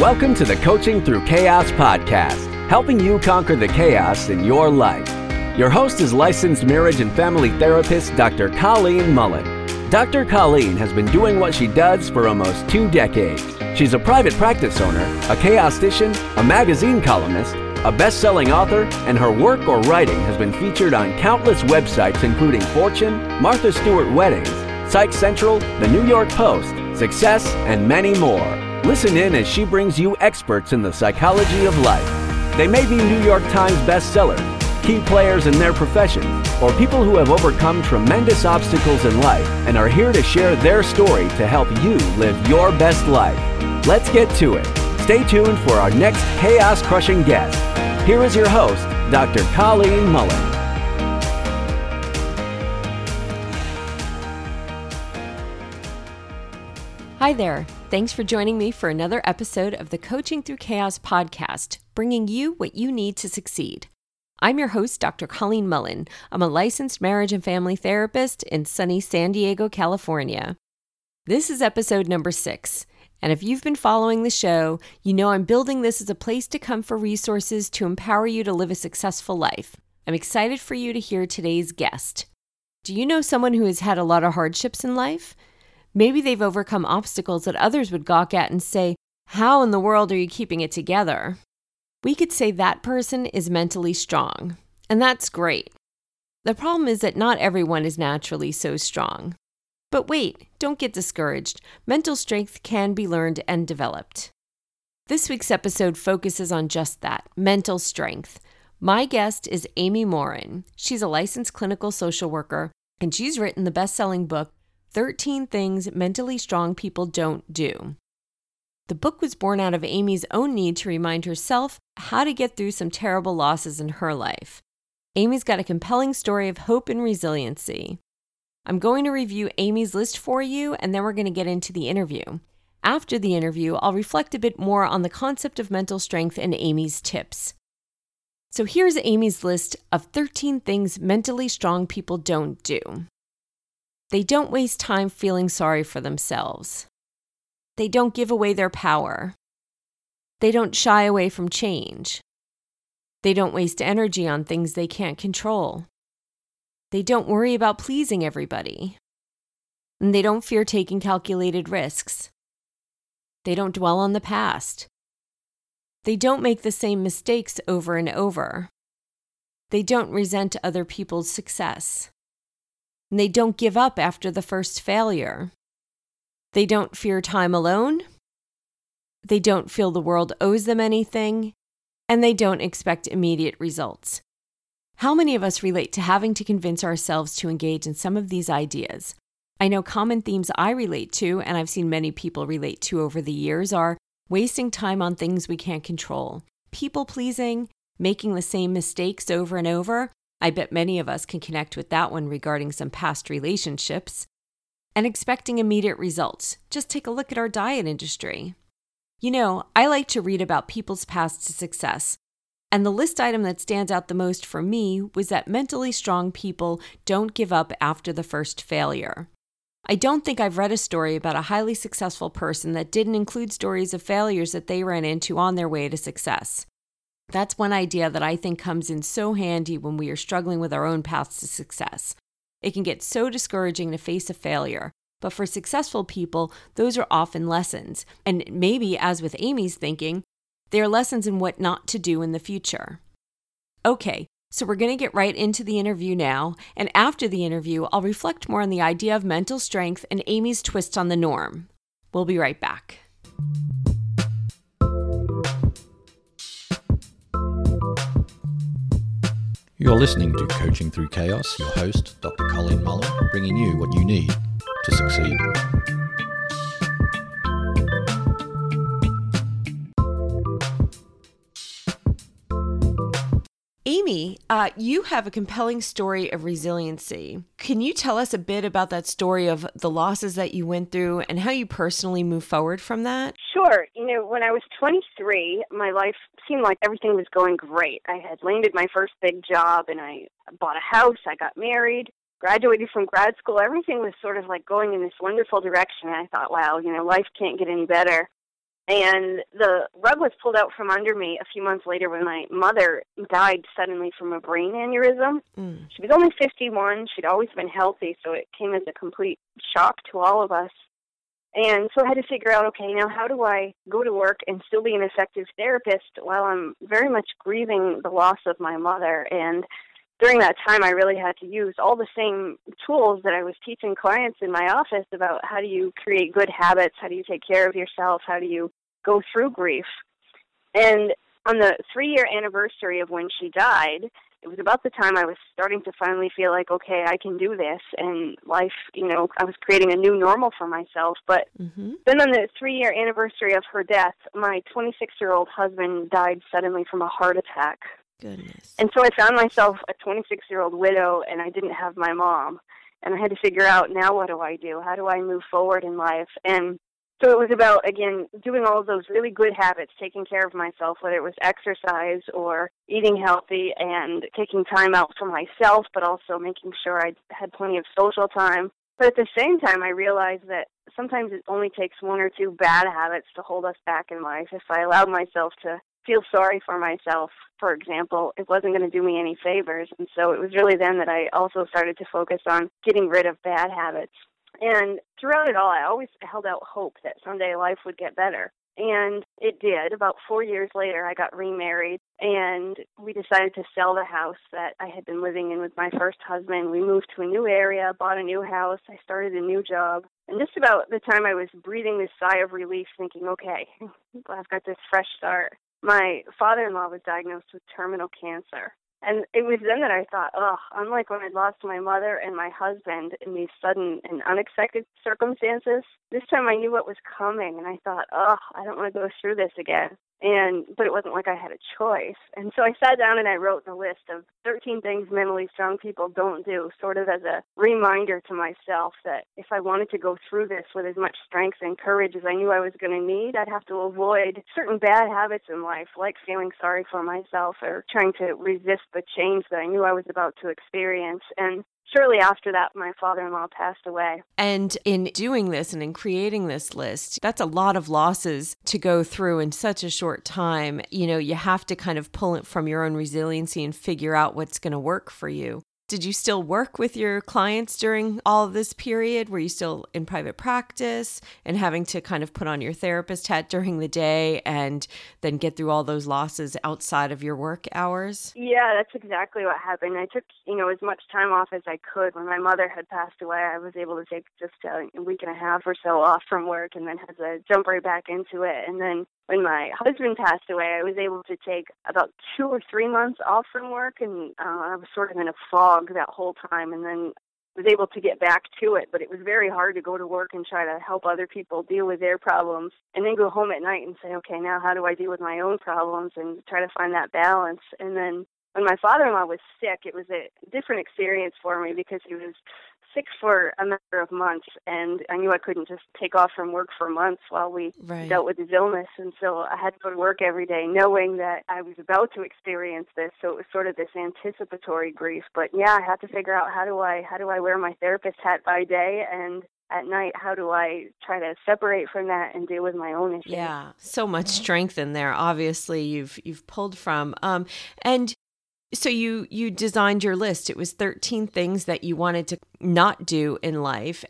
Welcome to the Coaching Through Chaos podcast, helping you conquer the chaos in your life. Your host is licensed marriage and family therapist Dr. Colleen Mullen. Dr. Colleen has been doing what she does for almost two decades. She's a private practice owner, a chaostician, a magazine columnist, a best selling author, and her work or writing has been featured on countless websites including Fortune, Martha Stewart Weddings, Psych Central, The New York Post, Success, and many more. Listen in as she brings you experts in the psychology of life. They may be New York Times bestsellers, key players in their profession, or people who have overcome tremendous obstacles in life and are here to share their story to help you live your best life. Let's get to it. Stay tuned for our next chaos crushing guest. Here is your host, Dr. Colleen Mullen. Hi there. Thanks for joining me for another episode of the Coaching Through Chaos podcast, bringing you what you need to succeed. I'm your host, Dr. Colleen Mullen. I'm a licensed marriage and family therapist in sunny San Diego, California. This is episode number six. And if you've been following the show, you know I'm building this as a place to come for resources to empower you to live a successful life. I'm excited for you to hear today's guest. Do you know someone who has had a lot of hardships in life? Maybe they've overcome obstacles that others would gawk at and say, How in the world are you keeping it together? We could say that person is mentally strong, and that's great. The problem is that not everyone is naturally so strong. But wait, don't get discouraged. Mental strength can be learned and developed. This week's episode focuses on just that mental strength. My guest is Amy Morin. She's a licensed clinical social worker, and she's written the best selling book, 13 Things Mentally Strong People Don't Do. The book was born out of Amy's own need to remind herself how to get through some terrible losses in her life. Amy's got a compelling story of hope and resiliency. I'm going to review Amy's list for you, and then we're going to get into the interview. After the interview, I'll reflect a bit more on the concept of mental strength and Amy's tips. So here's Amy's list of 13 things mentally strong people don't do. They don't waste time feeling sorry for themselves. They don't give away their power. They don't shy away from change. They don't waste energy on things they can't control. They don't worry about pleasing everybody. And they don't fear taking calculated risks. They don't dwell on the past. They don't make the same mistakes over and over. They don't resent other people's success. And they don't give up after the first failure. They don't fear time alone. They don't feel the world owes them anything. And they don't expect immediate results. How many of us relate to having to convince ourselves to engage in some of these ideas? I know common themes I relate to, and I've seen many people relate to over the years, are wasting time on things we can't control, people pleasing, making the same mistakes over and over, I bet many of us can connect with that one regarding some past relationships. And expecting immediate results. Just take a look at our diet industry. You know, I like to read about people's paths to success. And the list item that stands out the most for me was that mentally strong people don't give up after the first failure. I don't think I've read a story about a highly successful person that didn't include stories of failures that they ran into on their way to success. That's one idea that I think comes in so handy when we are struggling with our own paths to success. It can get so discouraging to face a failure, but for successful people, those are often lessons. And maybe, as with Amy's thinking, they are lessons in what not to do in the future. Okay, so we're going to get right into the interview now. And after the interview, I'll reflect more on the idea of mental strength and Amy's twist on the norm. We'll be right back. You're listening to Coaching Through Chaos, your host, Dr. Colleen Mullen, bringing you what you need to succeed. Amy, uh, you have a compelling story of resiliency. Can you tell us a bit about that story of the losses that you went through and how you personally move forward from that? Sure. You know, when I was 23, my life seemed like everything was going great. I had landed my first big job and I bought a house, I got married, graduated from grad school. Everything was sort of like going in this wonderful direction. And I thought, wow, you know, life can't get any better. And the rug was pulled out from under me a few months later when my mother died suddenly from a brain aneurysm. Mm. She was only 51. She'd always been healthy, so it came as a complete shock to all of us. And so I had to figure out, okay, now how do I go to work and still be an effective therapist while I'm very much grieving the loss of my mother? And during that time, I really had to use all the same tools that I was teaching clients in my office about how do you create good habits, how do you take care of yourself, how do you go through grief. And on the three year anniversary of when she died, it was about the time I was starting to finally feel like, okay, I can do this, and life, you know, I was creating a new normal for myself. But mm-hmm. then on the three year anniversary of her death, my 26 year old husband died suddenly from a heart attack. Goodness. And so I found myself a 26 year old widow, and I didn't have my mom. And I had to figure out now what do I do? How do I move forward in life? And so it was about, again, doing all of those really good habits, taking care of myself, whether it was exercise or eating healthy and taking time out for myself, but also making sure I had plenty of social time. But at the same time, I realized that sometimes it only takes one or two bad habits to hold us back in life. If I allowed myself to feel sorry for myself, for example, it wasn't going to do me any favors. And so it was really then that I also started to focus on getting rid of bad habits. And throughout it all, I always held out hope that someday life would get better. And it did. About four years later, I got remarried and we decided to sell the house that I had been living in with my first husband. We moved to a new area, bought a new house, I started a new job. And just about the time I was breathing this sigh of relief, thinking, okay, I've got this fresh start, my father in law was diagnosed with terminal cancer. And it was then that I thought, oh, unlike when I'd lost my mother and my husband in these sudden and unexpected circumstances, this time I knew what was coming, and I thought, oh, I don't want to go through this again and but it wasn't like I had a choice. And so I sat down and I wrote the list of 13 things mentally strong people don't do, sort of as a reminder to myself that if I wanted to go through this with as much strength and courage as I knew I was going to need, I'd have to avoid certain bad habits in life, like feeling sorry for myself or trying to resist the change that I knew I was about to experience. And shortly after that, my father in law passed away. And in doing this and in creating this list, that's a lot of losses to go through in such a short time. You know, you have to kind of pull it from your own resiliency and figure out what's going to work for you did you still work with your clients during all of this period? Were you still in private practice and having to kind of put on your therapist hat during the day and then get through all those losses outside of your work hours? Yeah, that's exactly what happened. I took, you know, as much time off as I could. When my mother had passed away, I was able to take just a week and a half or so off from work and then had to jump right back into it. And then when my husband passed away, I was able to take about two or three months off from work, and uh, I was sort of in a fog that whole time, and then was able to get back to it. But it was very hard to go to work and try to help other people deal with their problems, and then go home at night and say, okay, now how do I deal with my own problems, and try to find that balance. And then when my father-in-law was sick, it was a different experience for me because he was sick for a matter of months, and I knew I couldn't just take off from work for months while we right. dealt with his illness. And so I had to go to work every day, knowing that I was about to experience this. So it was sort of this anticipatory grief. But yeah, I had to figure out how do I how do I wear my therapist hat by day and at night how do i try to separate from that and deal with my own issues yeah so much strength in there obviously you've you've pulled from um and so you you designed your list. It was 13 things that you wanted to not do in life.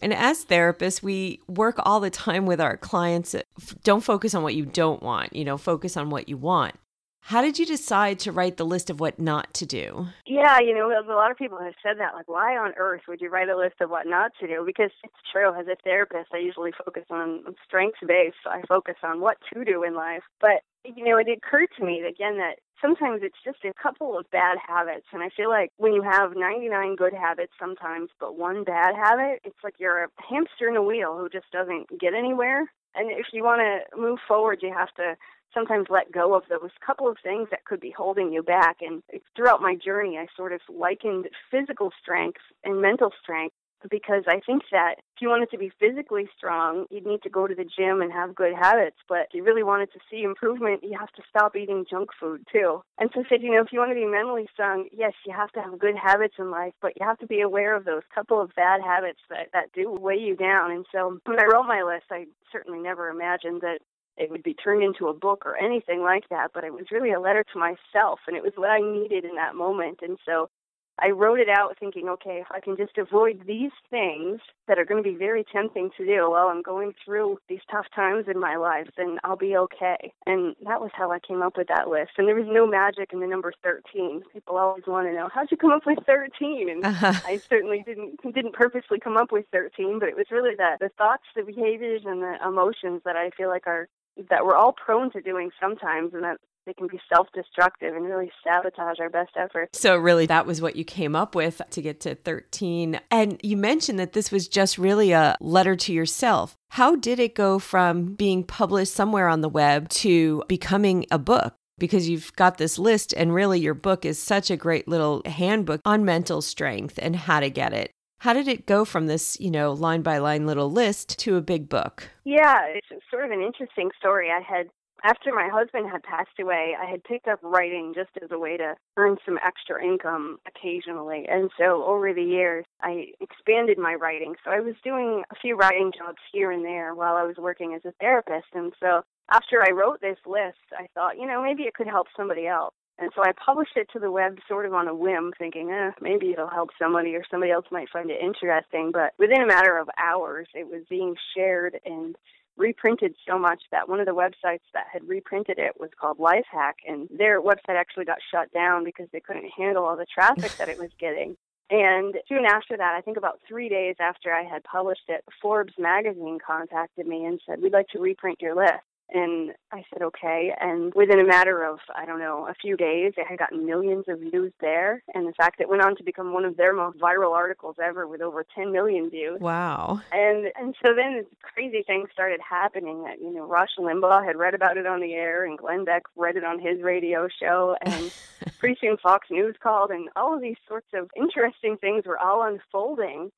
And as therapists, we work all the time with our clients. Don't focus on what you don't want, you know, focus on what you want. How did you decide to write the list of what not to do? Yeah, you know, a lot of people have said that. Like, why on earth would you write a list of what not to do? Because it's true. As a therapist, I usually focus on strengths based. I focus on what to do in life. But, you know, it occurred to me, again, that sometimes it's just a couple of bad habits. And I feel like when you have 99 good habits sometimes, but one bad habit, it's like you're a hamster in a wheel who just doesn't get anywhere. And if you want to move forward, you have to sometimes let go of those couple of things that could be holding you back. And throughout my journey, I sort of likened physical strength and mental strength because I think that if you wanted to be physically strong, you'd need to go to the gym and have good habits. But if you really wanted to see improvement, you have to stop eating junk food too. And so I said, you know, if you want to be mentally strong, yes, you have to have good habits in life, but you have to be aware of those couple of bad habits that, that do weigh you down. And so when I wrote my list, I certainly never imagined that it would be turned into a book or anything like that, but it was really a letter to myself and it was what I needed in that moment. And so I wrote it out thinking, okay, if I can just avoid these things that are going to be very tempting to do while I'm going through these tough times in my life, then I'll be okay. And that was how I came up with that list. And there was no magic in the number 13. People always want to know, how'd you come up with 13? And uh-huh. I certainly didn't didn't purposely come up with 13, but it was really that the thoughts, the behaviors, and the emotions that I feel like are that we're all prone to doing sometimes and that they can be self-destructive and really sabotage our best efforts. So really that was what you came up with to get to 13. And you mentioned that this was just really a letter to yourself. How did it go from being published somewhere on the web to becoming a book? Because you've got this list, and really your book is such a great little handbook on mental strength and how to get it. How did it go from this, you know, line by line little list to a big book? Yeah, it's sort of an interesting story. I had after my husband had passed away, I had picked up writing just as a way to earn some extra income occasionally. And so over the years, I expanded my writing. So I was doing a few writing jobs here and there while I was working as a therapist. And so after I wrote this list, I thought, you know, maybe it could help somebody else. And so I published it to the web sort of on a whim, thinking, eh, maybe it'll help somebody or somebody else might find it interesting. But within a matter of hours, it was being shared and reprinted so much that one of the websites that had reprinted it was called Lifehack, and their website actually got shut down because they couldn't handle all the traffic that it was getting. And soon after that, I think about three days after I had published it, Forbes magazine contacted me and said, We'd like to reprint your list. And I said, okay. And within a matter of, I don't know, a few days, it had gotten millions of views there. And in fact, it went on to become one of their most viral articles ever with over 10 million views. Wow. And and so then this crazy things started happening that, you know, Rush Limbaugh had read about it on the air and Glenn Beck read it on his radio show. And pretty soon Fox News called and all of these sorts of interesting things were all unfolding.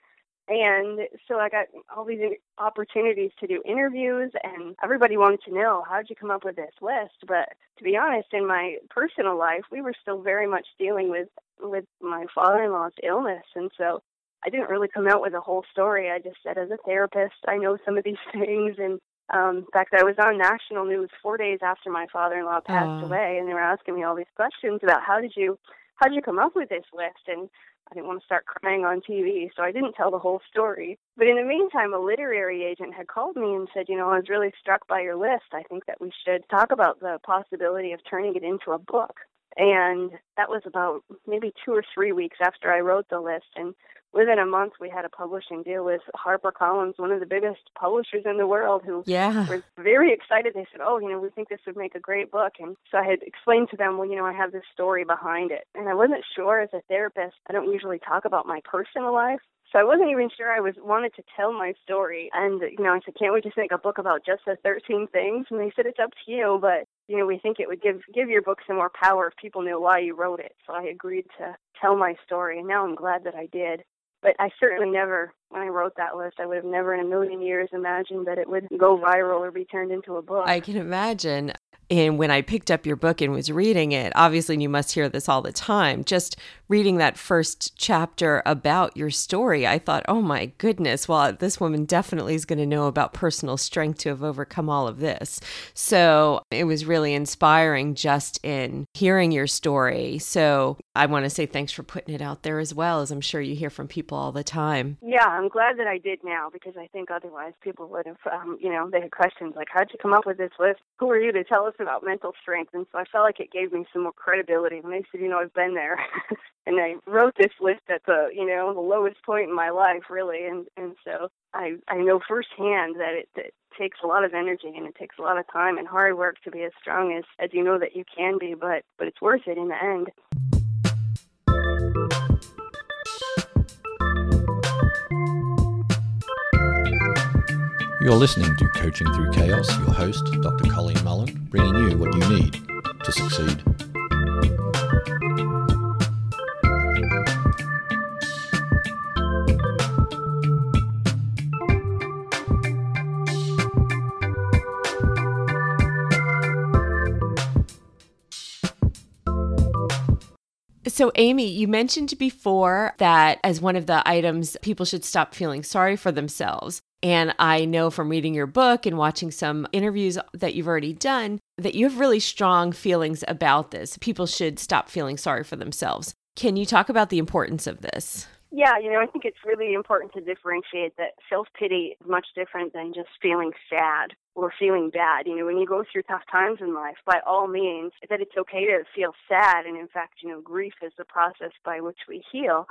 And so I got all these opportunities to do interviews, and everybody wanted to know how'd you come up with this list. But to be honest, in my personal life, we were still very much dealing with with my father-in-law's illness, and so I didn't really come out with a whole story. I just said, as a therapist, I know some of these things, and um, in fact, I was on national news four days after my father-in-law passed uh. away, and they were asking me all these questions about how did you how did you come up with this list and I didn't want to start crying on TV, so I didn't tell the whole story. But in the meantime, a literary agent had called me and said, You know, I was really struck by your list. I think that we should talk about the possibility of turning it into a book. And that was about maybe two or three weeks after I wrote the list. And within a month, we had a publishing deal with HarperCollins, one of the biggest publishers in the world, who yeah. was very excited. They said, "Oh, you know, we think this would make a great book." And so I had explained to them, "Well, you know, I have this story behind it." And I wasn't sure as a therapist. I don't usually talk about my personal life, so I wasn't even sure I was wanted to tell my story. And you know, I said, "Can't we just make a book about just the 13 things?" And they said, "It's up to you, but you know, we think it would give give your book some more power if people knew why you wrote it." So I agreed to tell my story, and now I'm glad that I did. But I certainly never, when I wrote that list, I would have never in a million years imagined that it would go viral or be turned into a book. I can imagine. And when I picked up your book and was reading it, obviously you must hear this all the time. Just reading that first chapter about your story, I thought, oh my goodness, well, this woman definitely is going to know about personal strength to have overcome all of this. So it was really inspiring just in hearing your story. So I want to say thanks for putting it out there as well, as I'm sure you hear from people all the time. Yeah, I'm glad that I did now because I think otherwise people would have, um, you know, they had questions like, how'd you come up with this list? Who are you to tell us about mental strength, and so I felt like it gave me some more credibility. And they said, you know, I've been there, and I wrote this list at the, you know, the lowest point in my life, really, and and so I I know firsthand that it, takes a lot of energy and it takes a lot of time and hard work to be as strong as as you know that you can be, but but it's worth it in the end. You're listening to Coaching Through Chaos, your host, Dr. Colleen Mullen, bringing you what you need to succeed. So, Amy, you mentioned before that as one of the items, people should stop feeling sorry for themselves. And I know from reading your book and watching some interviews that you've already done that you have really strong feelings about this. People should stop feeling sorry for themselves. Can you talk about the importance of this? Yeah, you know, I think it's really important to differentiate that self pity is much different than just feeling sad or feeling bad. You know, when you go through tough times in life, by all means, that it's okay to feel sad. And in fact, you know, grief is the process by which we heal.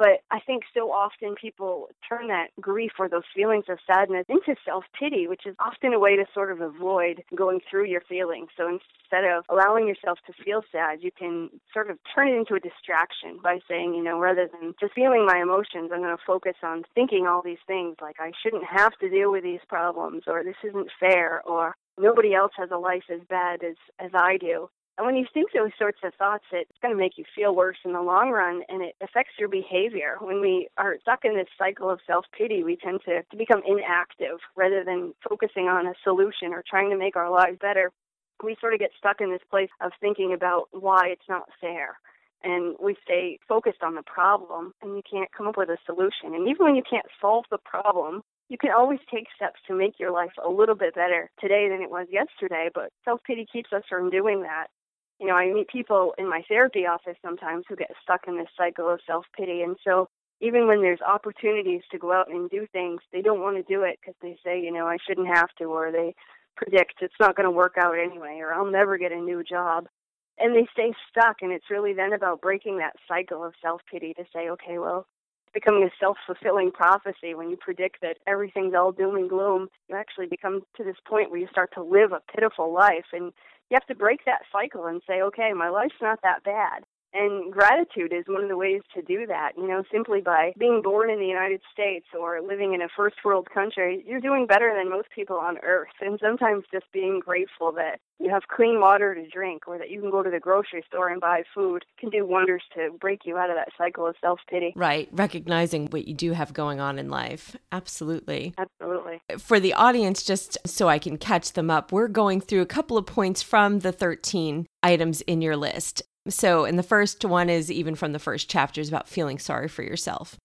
But I think so often people turn that grief or those feelings of sadness into self pity, which is often a way to sort of avoid going through your feelings. So instead of allowing yourself to feel sad, you can sort of turn it into a distraction by saying, you know, rather than just feeling my emotions, I'm going to focus on thinking all these things like I shouldn't have to deal with these problems or this isn't fair or nobody else has a life as bad as as I do. And when you think those sorts of thoughts, it's going to make you feel worse in the long run and it affects your behavior. When we are stuck in this cycle of self pity, we tend to, to become inactive rather than focusing on a solution or trying to make our lives better. We sort of get stuck in this place of thinking about why it's not fair. And we stay focused on the problem and you can't come up with a solution. And even when you can't solve the problem, you can always take steps to make your life a little bit better today than it was yesterday, but self pity keeps us from doing that you know, I meet people in my therapy office sometimes who get stuck in this cycle of self pity. And so even when there's opportunities to go out and do things, they don't want to do it because they say, you know, I shouldn't have to, or they predict it's not going to work out anyway, or I'll never get a new job. And they stay stuck. And it's really then about breaking that cycle of self pity to say, okay, well, becoming a self fulfilling prophecy when you predict that everything's all doom and gloom. You actually become to this point where you start to live a pitiful life and you have to break that cycle and say, okay, my life's not that bad. And gratitude is one of the ways to do that. You know, simply by being born in the United States or living in a first world country, you're doing better than most people on earth. And sometimes just being grateful that you have clean water to drink or that you can go to the grocery store and buy food can do wonders to break you out of that cycle of self pity. Right. Recognizing what you do have going on in life. Absolutely. Absolutely. For the audience, just so I can catch them up, we're going through a couple of points from the 13 items in your list. So, and the first one is even from the first chapter is about feeling sorry for yourself.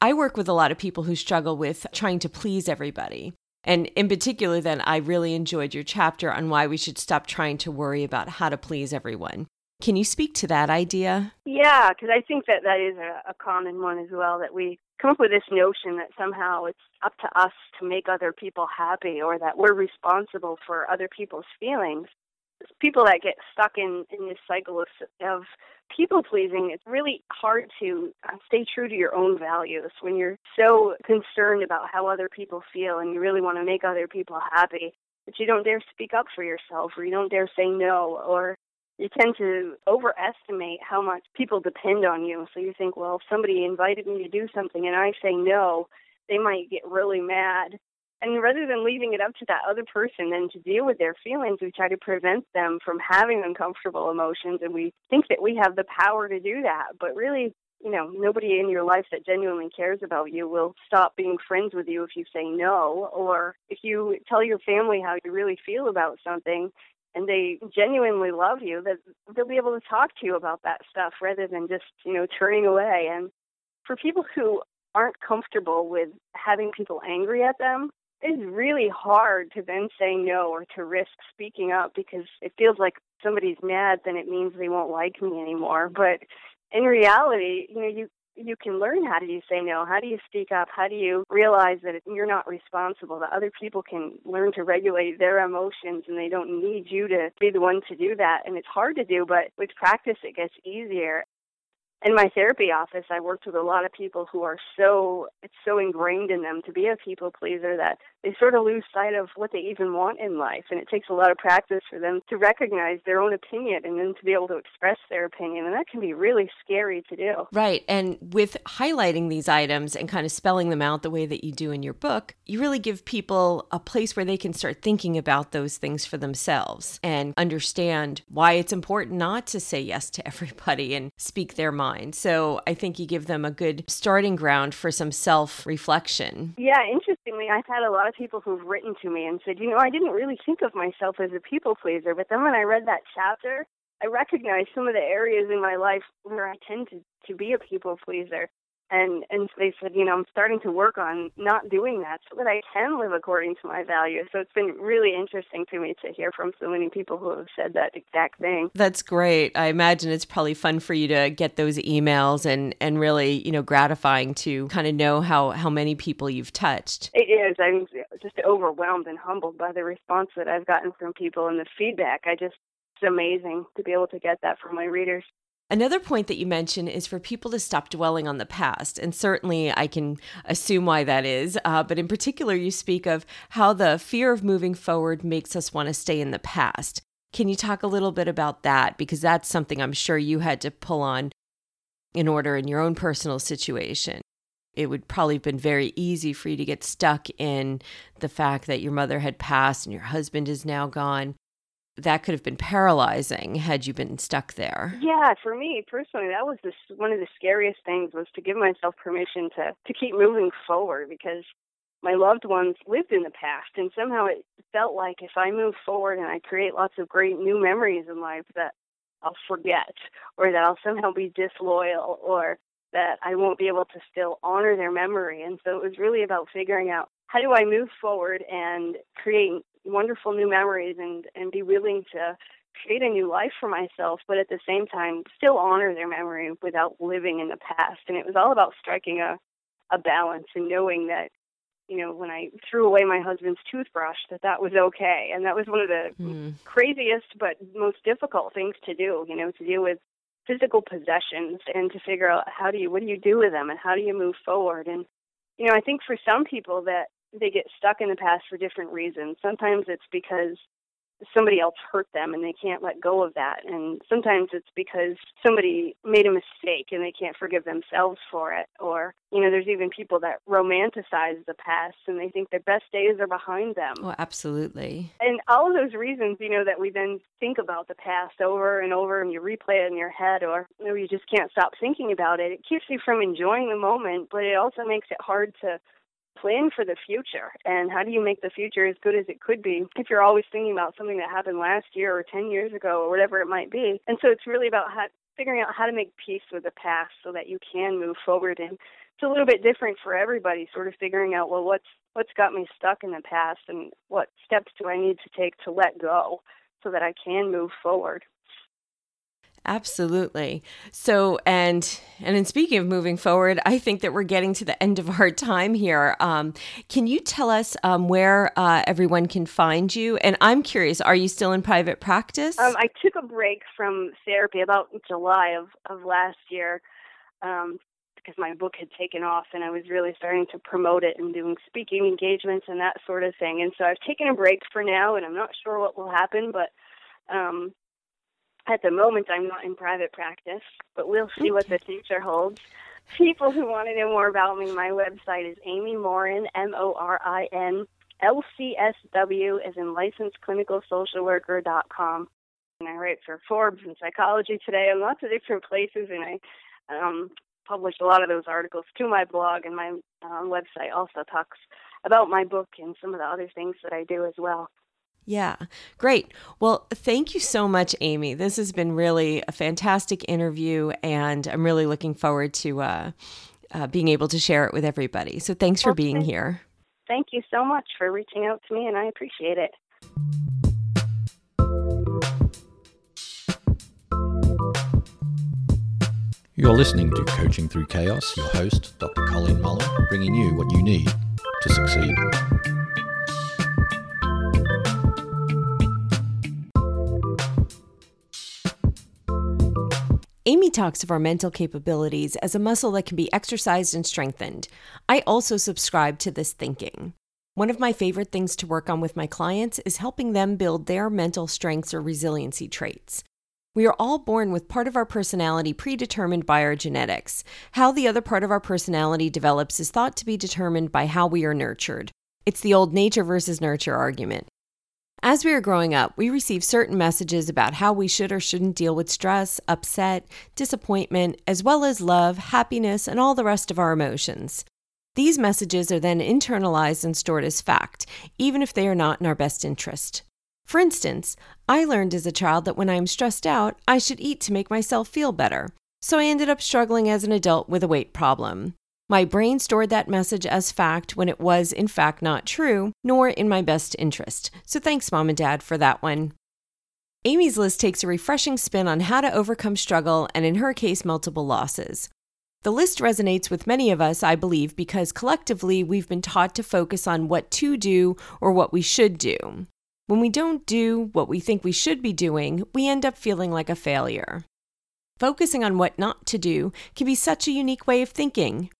I work with a lot of people who struggle with trying to please everybody. And in particular, then, I really enjoyed your chapter on why we should stop trying to worry about how to please everyone. Can you speak to that idea? Yeah, because I think that that is a, a common one as well, that we come up with this notion that somehow it's up to us to make other people happy or that we're responsible for other people's feelings people that get stuck in in this cycle of of people pleasing it's really hard to uh, stay true to your own values when you're so concerned about how other people feel and you really want to make other people happy but you don't dare speak up for yourself or you don't dare say no or you tend to overestimate how much people depend on you. So you think well if somebody invited me to do something and i say no they might get really mad and rather than leaving it up to that other person then to deal with their feelings, we try to prevent them from having uncomfortable emotions. And we think that we have the power to do that. But really, you know, nobody in your life that genuinely cares about you will stop being friends with you if you say no. Or if you tell your family how you really feel about something and they genuinely love you, that they'll be able to talk to you about that stuff rather than just, you know, turning away. And for people who aren't comfortable with having people angry at them, it's really hard to then say no or to risk speaking up because it feels like somebody's mad, then it means they won't like me anymore. But in reality, you know, you you can learn how do you say no how do you speak up how do you realize that you're not responsible that other people can learn to regulate their emotions and they don't need you to be the one to do that and it's hard to do but with practice it gets easier in my therapy office i worked with a lot of people who are so it's so ingrained in them to be a people pleaser that they sort of lose sight of what they even want in life and it takes a lot of practice for them to recognize their own opinion and then to be able to express their opinion and that can be really scary to do right and with highlighting these items and kind of spelling them out the way that you do in your book you really give people a place where they can start thinking about those things for themselves and understand why it's important not to say yes to everybody and speak their mind. So I think you give them a good starting ground for some self reflection. Yeah, interestingly, I've had a lot of people who've written to me and said, you know, I didn't really think of myself as a people pleaser, but then when I read that chapter, I recognized some of the areas in my life where I tend to, to be a people pleaser. And and they said, you know, I'm starting to work on not doing that so that I can live according to my values. So it's been really interesting to me to hear from so many people who have said that exact thing. That's great. I imagine it's probably fun for you to get those emails and and really, you know, gratifying to kind of know how how many people you've touched. It is. I'm just overwhelmed and humbled by the response that I've gotten from people and the feedback. I just it's amazing to be able to get that from my readers. Another point that you mentioned is for people to stop dwelling on the past. And certainly I can assume why that is. Uh, but in particular, you speak of how the fear of moving forward makes us want to stay in the past. Can you talk a little bit about that? Because that's something I'm sure you had to pull on in order in your own personal situation. It would probably have been very easy for you to get stuck in the fact that your mother had passed and your husband is now gone that could have been paralyzing had you been stuck there. Yeah, for me personally, that was this, one of the scariest things was to give myself permission to to keep moving forward because my loved ones lived in the past and somehow it felt like if I move forward and I create lots of great new memories in life that I'll forget or that I'll somehow be disloyal or that I won't be able to still honor their memory. And so it was really about figuring out how do I move forward and create wonderful new memories and and be willing to create a new life for myself, but at the same time still honor their memory without living in the past. And it was all about striking a a balance and knowing that you know when I threw away my husband's toothbrush that that was okay. And that was one of the mm. craziest but most difficult things to do. You know to deal with physical possessions and to figure out how do you what do you do with them and how do you move forward and you know i think for some people that they get stuck in the past for different reasons. Sometimes it's because somebody else hurt them and they can't let go of that. And sometimes it's because somebody made a mistake and they can't forgive themselves for it. Or, you know, there's even people that romanticize the past and they think their best days are behind them. Oh, absolutely. And all of those reasons, you know, that we then think about the past over and over and you replay it in your head or you, know, you just can't stop thinking about it. It keeps you from enjoying the moment, but it also makes it hard to plan for the future and how do you make the future as good as it could be if you're always thinking about something that happened last year or 10 years ago or whatever it might be? And so it's really about how, figuring out how to make peace with the past so that you can move forward. And it's a little bit different for everybody sort of figuring out well what's what's got me stuck in the past and what steps do i need to take to let go so that i can move forward Absolutely. So, and and in speaking of moving forward, I think that we're getting to the end of our time here. Um, can you tell us um, where uh, everyone can find you? And I'm curious, are you still in private practice? Um, I took a break from therapy about July of of last year um, because my book had taken off and I was really starting to promote it and doing speaking engagements and that sort of thing. And so I've taken a break for now, and I'm not sure what will happen, but um, at the moment, I'm not in private practice, but we'll see what the future holds. People who want to know more about me, my website is Amy Morin, M O R I N, L C S W, as in licensed clinical social worker dot com. And I write for Forbes and Psychology Today and lots of different places, and I um, publish a lot of those articles to my blog, and my um, website also talks about my book and some of the other things that I do as well. Yeah, great. Well, thank you so much, Amy. This has been really a fantastic interview, and I'm really looking forward to uh, uh, being able to share it with everybody. So thanks for being here. Thank you so much for reaching out to me, and I appreciate it. You're listening to Coaching Through Chaos, your host, Dr. Colleen Mullen, bringing you what you need to succeed. Amy talks of our mental capabilities as a muscle that can be exercised and strengthened. I also subscribe to this thinking. One of my favorite things to work on with my clients is helping them build their mental strengths or resiliency traits. We are all born with part of our personality predetermined by our genetics. How the other part of our personality develops is thought to be determined by how we are nurtured. It's the old nature versus nurture argument. As we are growing up, we receive certain messages about how we should or shouldn't deal with stress, upset, disappointment, as well as love, happiness, and all the rest of our emotions. These messages are then internalized and stored as fact, even if they are not in our best interest. For instance, I learned as a child that when I am stressed out, I should eat to make myself feel better. So I ended up struggling as an adult with a weight problem. My brain stored that message as fact when it was, in fact, not true, nor in my best interest. So thanks, Mom and Dad, for that one. Amy's List takes a refreshing spin on how to overcome struggle and, in her case, multiple losses. The list resonates with many of us, I believe, because collectively we've been taught to focus on what to do or what we should do. When we don't do what we think we should be doing, we end up feeling like a failure. Focusing on what not to do can be such a unique way of thinking.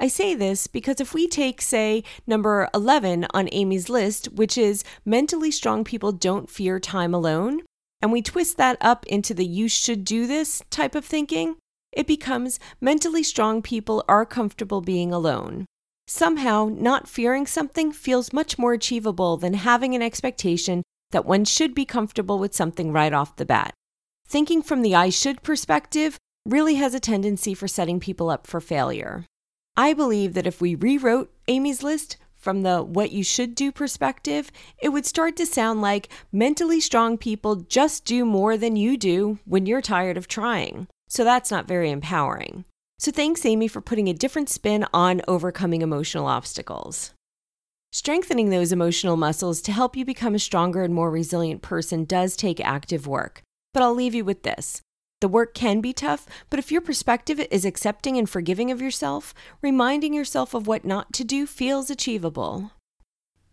I say this because if we take, say, number 11 on Amy's list, which is mentally strong people don't fear time alone, and we twist that up into the you should do this type of thinking, it becomes mentally strong people are comfortable being alone. Somehow, not fearing something feels much more achievable than having an expectation that one should be comfortable with something right off the bat. Thinking from the I should perspective really has a tendency for setting people up for failure. I believe that if we rewrote Amy's list from the what you should do perspective, it would start to sound like mentally strong people just do more than you do when you're tired of trying. So that's not very empowering. So thanks, Amy, for putting a different spin on overcoming emotional obstacles. Strengthening those emotional muscles to help you become a stronger and more resilient person does take active work. But I'll leave you with this the work can be tough, but if your perspective is accepting and forgiving of yourself, reminding yourself of what not to do feels achievable.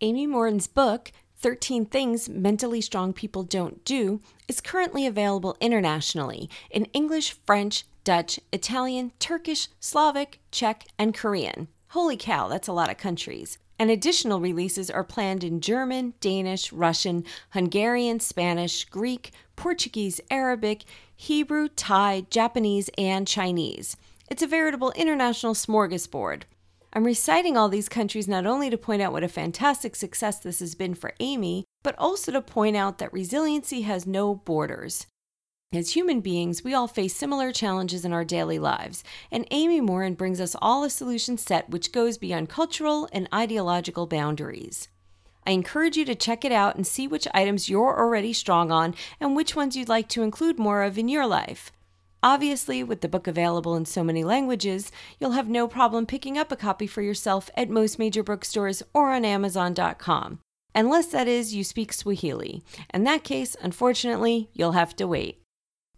Amy Morin's book, 13 Things Mentally Strong People Don't Do, is currently available internationally in English, French, Dutch, Italian, Turkish, Slavic, Czech, and Korean. Holy cow, that's a lot of countries and additional releases are planned in German, Danish, Russian, Hungarian, Spanish, Greek, Portuguese, Arabic, Hebrew, Thai, Japanese, and Chinese. It's a veritable international smorgasbord. I'm reciting all these countries not only to point out what a fantastic success this has been for Amy, but also to point out that resiliency has no borders. As human beings, we all face similar challenges in our daily lives, and Amy Morin brings us all a solution set which goes beyond cultural and ideological boundaries. I encourage you to check it out and see which items you're already strong on and which ones you'd like to include more of in your life. Obviously, with the book available in so many languages, you'll have no problem picking up a copy for yourself at most major bookstores or on Amazon.com. Unless that is, you speak Swahili. In that case, unfortunately, you'll have to wait.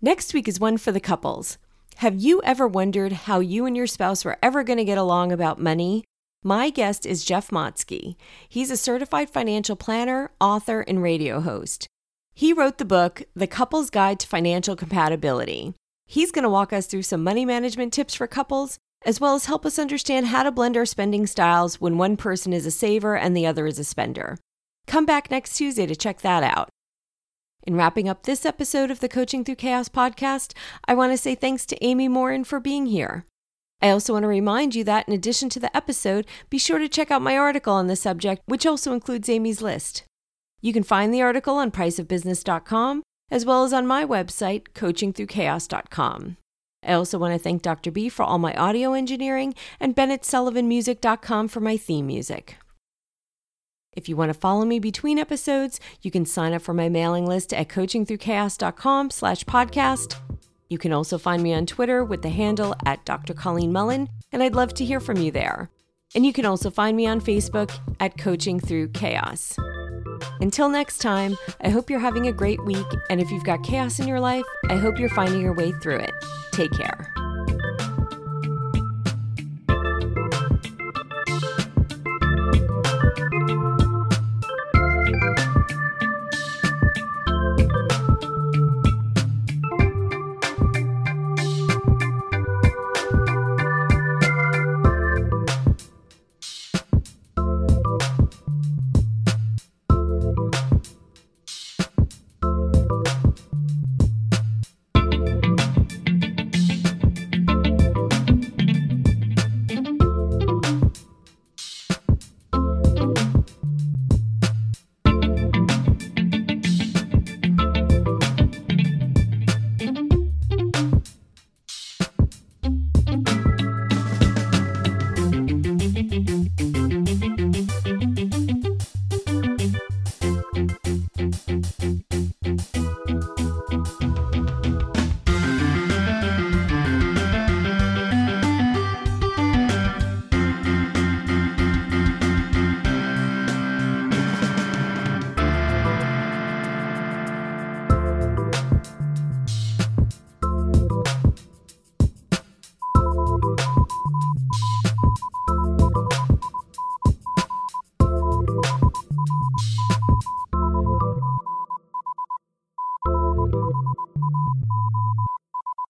Next week is one for the couples. Have you ever wondered how you and your spouse were ever going to get along about money? My guest is Jeff Motske. He's a certified financial planner, author, and radio host. He wrote the book, The Couple's Guide to Financial Compatibility. He's going to walk us through some money management tips for couples, as well as help us understand how to blend our spending styles when one person is a saver and the other is a spender. Come back next Tuesday to check that out. In wrapping up this episode of the Coaching Through Chaos podcast, I want to say thanks to Amy Morin for being here. I also want to remind you that in addition to the episode, be sure to check out my article on the subject, which also includes Amy's list. You can find the article on priceofbusiness.com as well as on my website, coachingthroughchaos.com. I also want to thank Dr. B for all my audio engineering and BennettSullivanmusic.com for my theme music. If you want to follow me between episodes, you can sign up for my mailing list at coachingthroughchaos.com slash podcast. You can also find me on Twitter with the handle at Dr. Colleen Mullen, and I'd love to hear from you there. And you can also find me on Facebook at Coaching Through Chaos. Until next time, I hope you're having a great week, and if you've got chaos in your life, I hope you're finding your way through it. Take care.